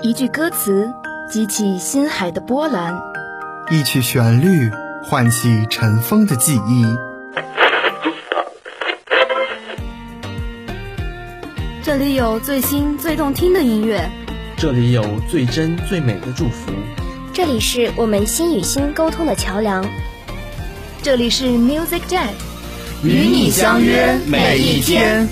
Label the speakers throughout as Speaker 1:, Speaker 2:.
Speaker 1: 一句歌词激起心海的波澜，
Speaker 2: 一曲旋律唤起尘封的记忆。
Speaker 1: 这里有最新最动听的音乐，
Speaker 3: 这里有最真最美的祝福，
Speaker 4: 这里是我们心与心沟通的桥梁，
Speaker 1: 这里是 Music Jet，
Speaker 2: 与你相约每一天。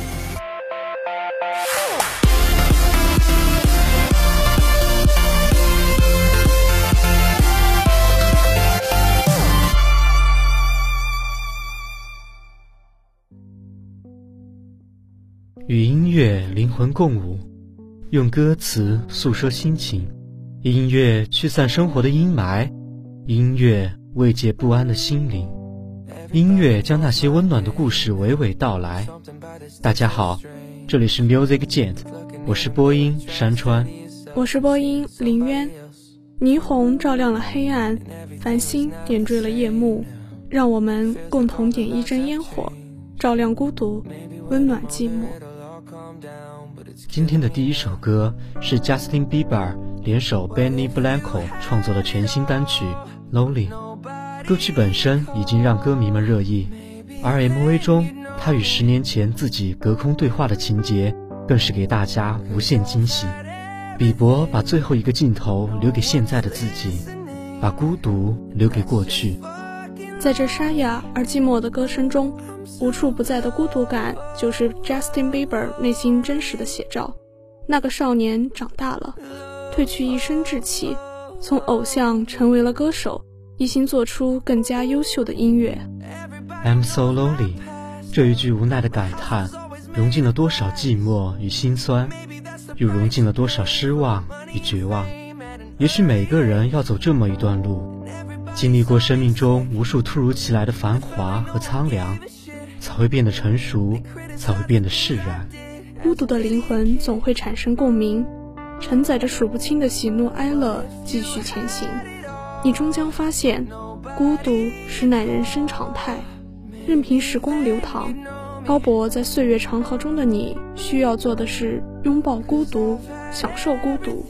Speaker 5: 与音乐灵魂共舞，用歌词诉说心情，音乐驱散生活的阴霾，音乐慰藉不安的心灵，音乐将那些温暖的故事娓娓道来。大家好，这里是 Music Jet，我是播音山川，
Speaker 6: 我是播音林渊。霓虹照亮了黑暗，繁星点缀了夜幕，让我们共同点一针烟火，照亮孤独，温暖寂寞。
Speaker 5: 今天的第一首歌是 Justin Bieber 联手 Benny Blanco 创作的全新单曲《Lonely》。歌曲本身已经让歌迷们热议，而 MV 中他与十年前自己隔空对话的情节，更是给大家无限惊喜。比伯把最后一个镜头留给现在的自己，把孤独留给过去。
Speaker 6: 在这沙哑而寂寞的歌声中。无处不在的孤独感，就是 Justin Bieber 内心真实的写照。那个少年长大了，褪去一身稚气，从偶像成为了歌手，一心做出更加优秀的音乐。
Speaker 5: I'm so lonely，这一句无奈的感叹，融进了多少寂寞与心酸，又融进了多少失望与绝望。也许每个人要走这么一段路，经历过生命中无数突如其来的繁华和苍凉。才会变得成熟，才会变得释然。
Speaker 6: 孤独的灵魂总会产生共鸣，承载着数不清的喜怒哀乐，继续前行。你终将发现，孤独实乃人生常态。任凭时光流淌，漂泊在岁月长河中的你，需要做的是拥抱孤独，享受孤独。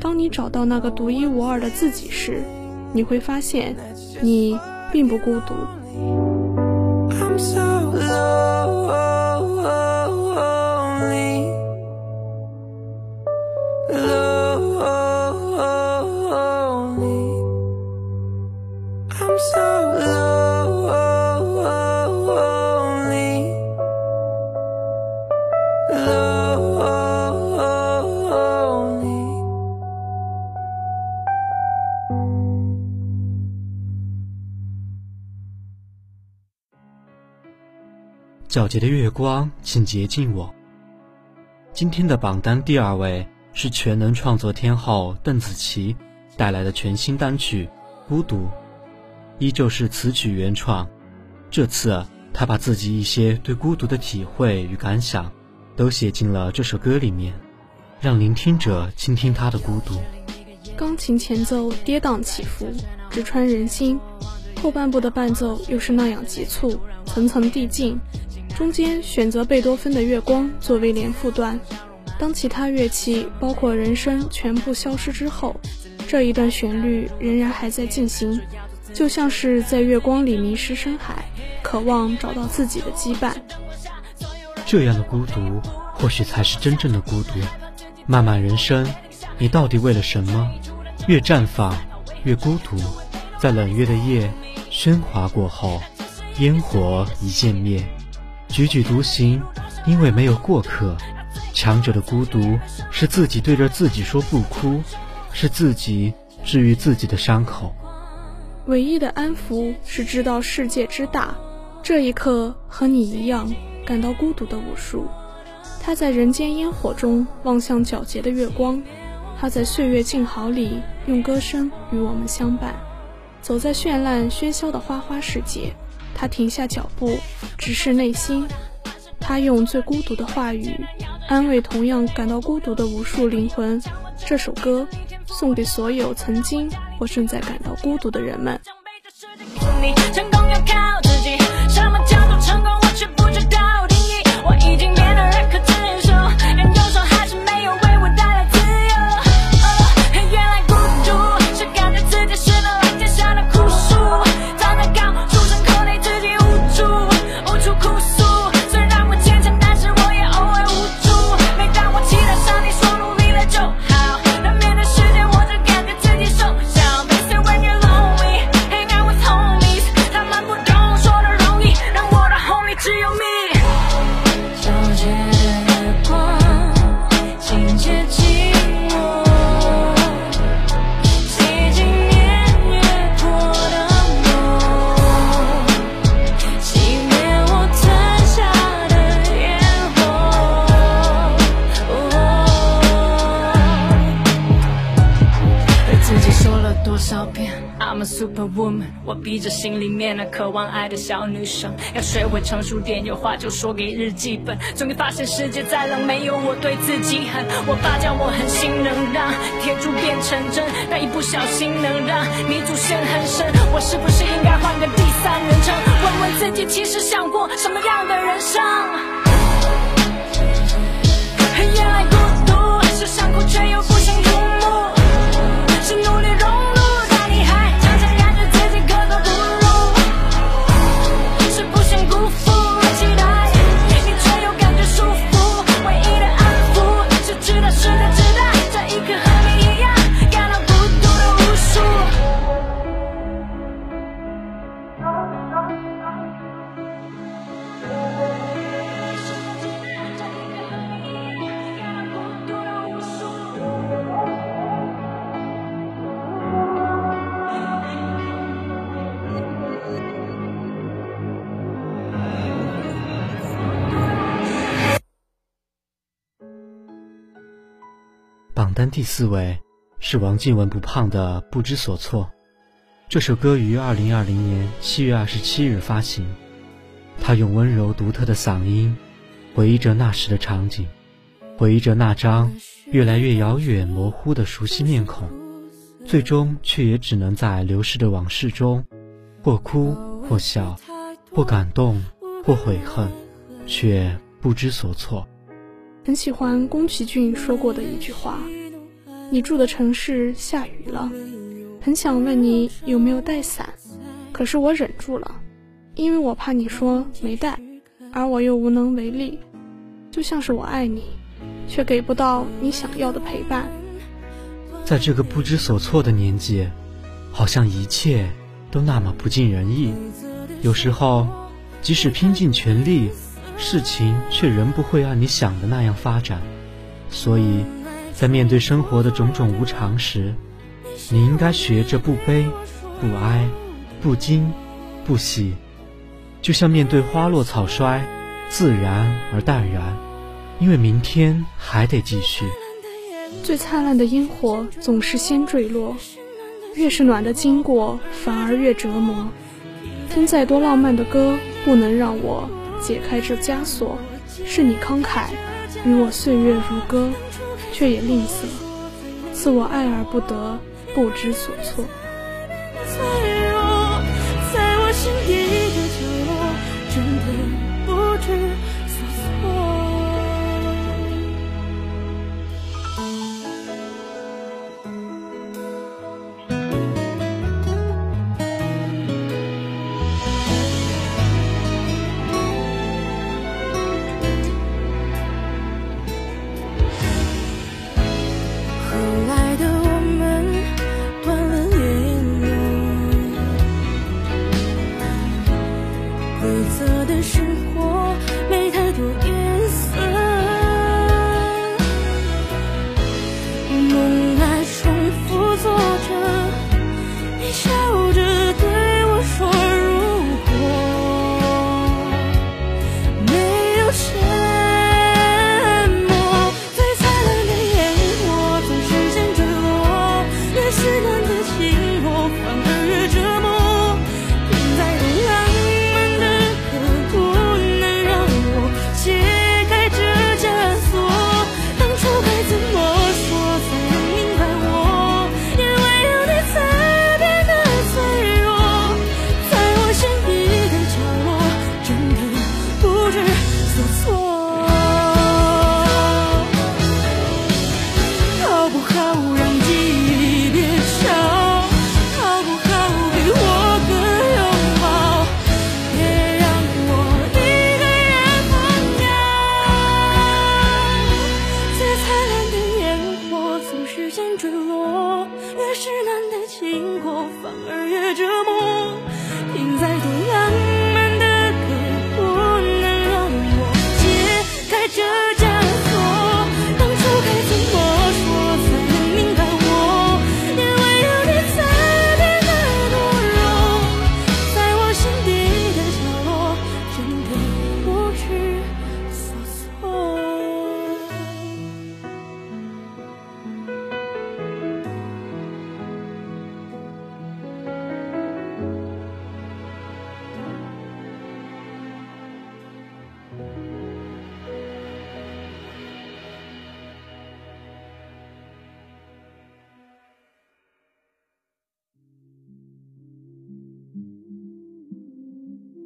Speaker 6: 当你找到那个独一无二的自己时，你会发现，你并不孤独。
Speaker 5: 皎洁的月光，请洁净我。今天的榜单第二位是全能创作天后邓紫棋带来的全新单曲《孤独》，依旧是词曲原创。这次她把自己一些对孤独的体会与感想，都写进了这首歌里面，让聆听者倾听她的孤独。
Speaker 6: 钢琴前奏跌宕起伏，直穿人心；后半部的伴奏又是那样急促，层层递进。中间选择贝多芬的《月光》作为连复段，当其他乐器包括人声全部消失之后，这一段旋律仍然还在进行，就像是在月光里迷失深海，渴望找到自己的羁绊。
Speaker 5: 这样的孤独，或许才是真正的孤独。漫漫人生，你到底为了什么？越绽放，越孤独。在冷月的夜，喧哗过后，烟火一见灭。踽踽独行，因为没有过客。强者的孤独是自己对着自己说不哭，是自己治愈自己的伤口。
Speaker 6: 唯一的安抚是知道世界之大。这一刻和你一样感到孤独的无数。他在人间烟火中望向皎洁的月光，他在岁月静好里用歌声与我们相伴，走在绚烂喧嚣的花花世界。他停下脚步，直视内心。他用最孤独的话语，安慰同样感到孤独的无数灵魂。这首歌送给所有曾经或正在感到孤独的人们。
Speaker 7: me. 逼着心里面那渴望爱的小女生，要学会成熟点，有话就说给日记本。终于发现世界再冷，没有我对自己狠。我爸教我狠心能让铁柱变成针，但一不小心能让泥土陷很深。我是不是应该换个第三人称，问问自己，其实想过什么样的人生？原来孤独是想哭却又不
Speaker 5: 第四位是王靖雯不胖的《不知所措》。这首歌于二零二零年七月二十七日发行。他用温柔独特的嗓音，回忆着那时的场景，回忆着那张越来越遥远模糊的熟悉面孔，最终却也只能在流逝的往事中，或哭或笑，或感动或悔恨，却不知所措。
Speaker 6: 很喜欢宫崎骏说过的一句话：“你住的城市下雨了，很想问你有没有带伞，可是我忍住了，因为我怕你说没带，而我又无能为力。就像是我爱你，却给不到你想要的陪伴。
Speaker 5: 在这个不知所措的年纪，好像一切都那么不尽人意。有时候，即使拼尽全力。”事情却仍不会按你想的那样发展，所以，在面对生活的种种无常时，你应该学着不悲、不哀、不惊、不喜，就像面对花落草衰，自然而淡然，因为明天还得继续。
Speaker 6: 最灿烂的烟火总是先坠落，越是暖的经过，反而越折磨。听再多浪漫的歌，不能让我。解开这枷锁，是你慷慨与我岁月如歌，却也吝啬，赐我爱而不得，不知所措。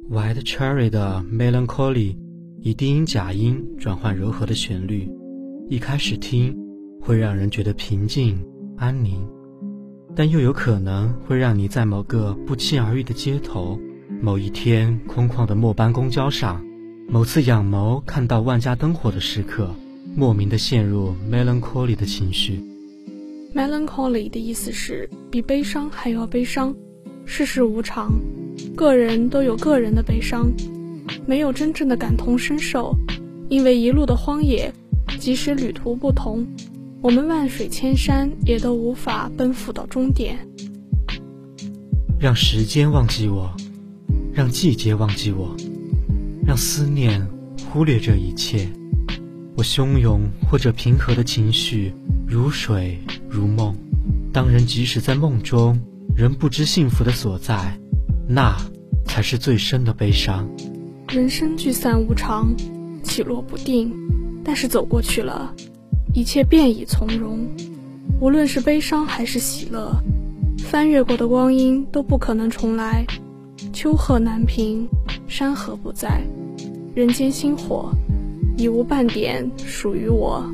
Speaker 5: White Cherry 的 Melancholy 以低音假音转换柔和的旋律，一开始听会让人觉得平静安宁，但又有可能会让你在某个不期而遇的街头，某一天空旷的末班公交上，某次仰眸看到万家灯火的时刻，莫名的陷入 melancholy 的情绪。
Speaker 6: melancholy 的意思是比悲伤还要悲伤，世事无常，个人都有个人的悲伤。没有真正的感同身受，因为一路的荒野，即使旅途不同，我们万水千山也都无法奔赴到终点。
Speaker 5: 让时间忘记我，让季节忘记我，让思念忽略这一切。我汹涌或者平和的情绪，如水如梦。当人即使在梦中，仍不知幸福的所在，那才是最深的悲伤。
Speaker 6: 人生聚散无常，起落不定，但是走过去了，一切便已从容。无论是悲伤还是喜乐，翻越过的光阴都不可能重来。丘壑难平，山河不在，人间星火，已无半点属于我。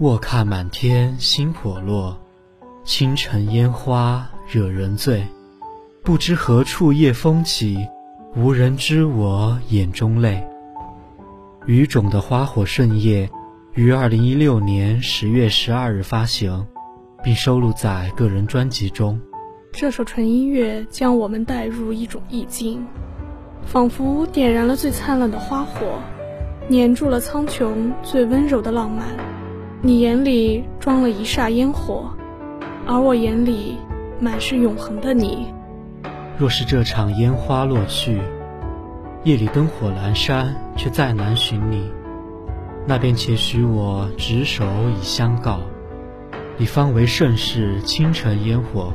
Speaker 5: 卧看满天星火落，清晨烟花惹人醉。不知何处夜风起，无人知我眼中泪。雨种的《花火盛夜》于二零一六年十月十二日发行，并收录在个人专辑中。
Speaker 6: 这首纯音乐将我们带入一种意境，仿佛点燃了最灿烂的花火，粘住了苍穹最温柔的浪漫。你眼里装了一霎烟火，而我眼里满是永恒的你。
Speaker 5: 若是这场烟花落去，夜里灯火阑珊，却再难寻你，那便且许我执手以相告。你方为盛世倾城烟火，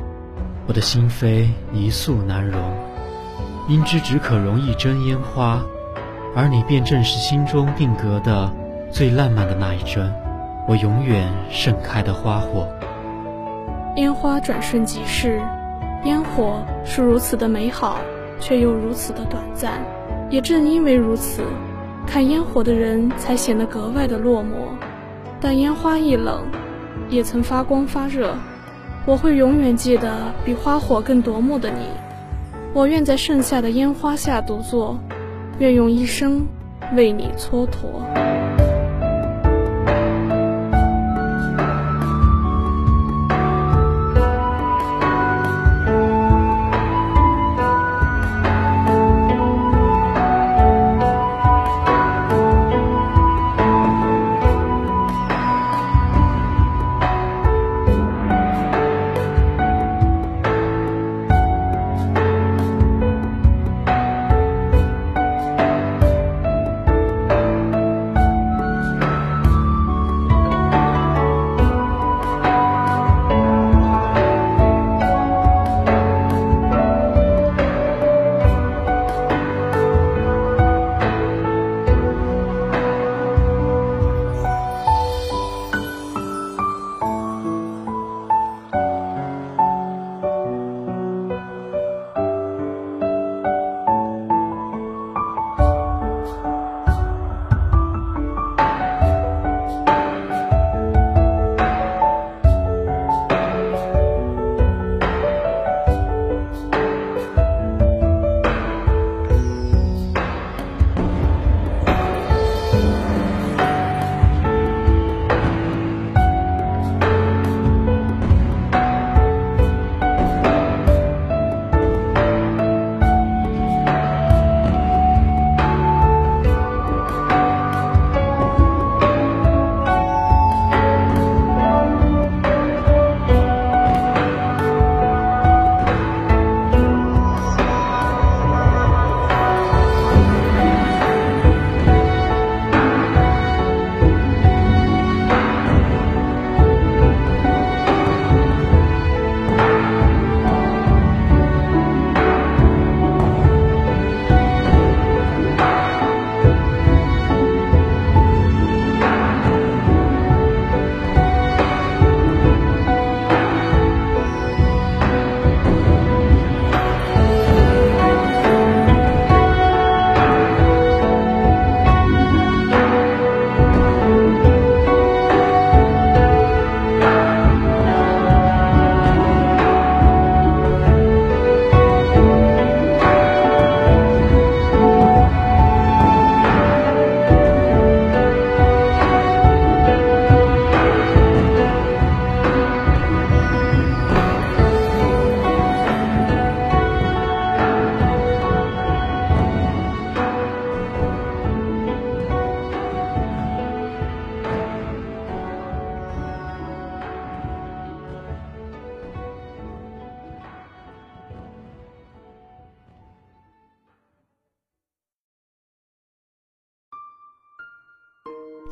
Speaker 5: 我的心扉一宿难容。因知只可容一针烟花，而你便正是心中定格的最烂漫的那一针。我永远盛开的花火，
Speaker 6: 烟花转瞬即逝，烟火是如此的美好，却又如此的短暂。也正因为如此，看烟火的人才显得格外的落寞。但烟花一冷，也曾发光发热。我会永远记得比花火更夺目的你。我愿在盛夏的烟花下独坐，愿用一生为你蹉跎。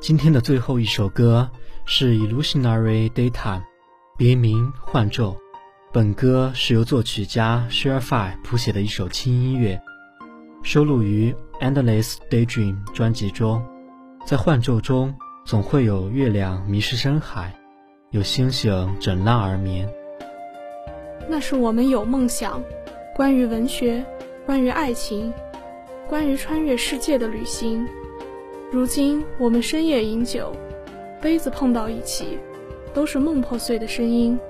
Speaker 5: 今天的最后一首歌是《Illusionary Daytime》，别名《幻昼》。本歌是由作曲家 Sharefy 谱写的一首轻音乐，收录于《Endless Daydream》专辑中。在幻昼中，总会有月亮迷失深海，有星星枕浪而眠。
Speaker 6: 那是我们有梦想，关于文学，关于爱情，关于穿越世界的旅行。如今我们深夜饮酒，杯子碰到一起，都是梦破碎的声音。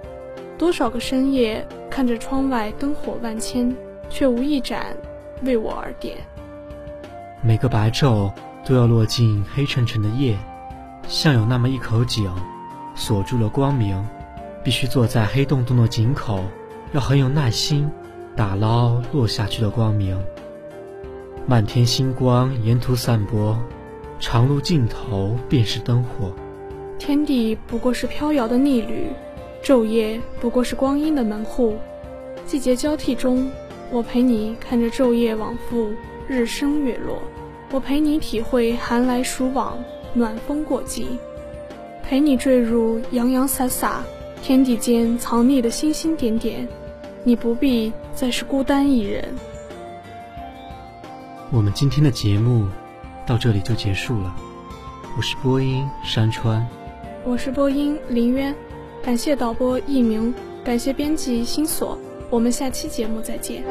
Speaker 6: 多少个深夜，看着窗外灯火万千，却无一盏为我而点。
Speaker 5: 每个白昼都要落进黑沉沉的夜，像有那么一口井，锁住了光明，必须坐在黑洞洞的井口，要很有耐心，打捞落下去的光明。漫天星光沿途散播，长路尽头便是灯火。
Speaker 6: 天地不过是飘摇的逆旅。昼夜不过是光阴的门户，季节交替中，我陪你看着昼夜往复，日升月落；我陪你体会寒来暑往，暖风过季；陪你坠入洋洋洒洒天地间藏匿的星星点点。你不必再是孤单一人。
Speaker 5: 我们今天的节目到这里就结束了。我是播音山川，
Speaker 6: 我是播音林渊。感谢导播佚名，感谢编辑心锁，我们下期节目再见。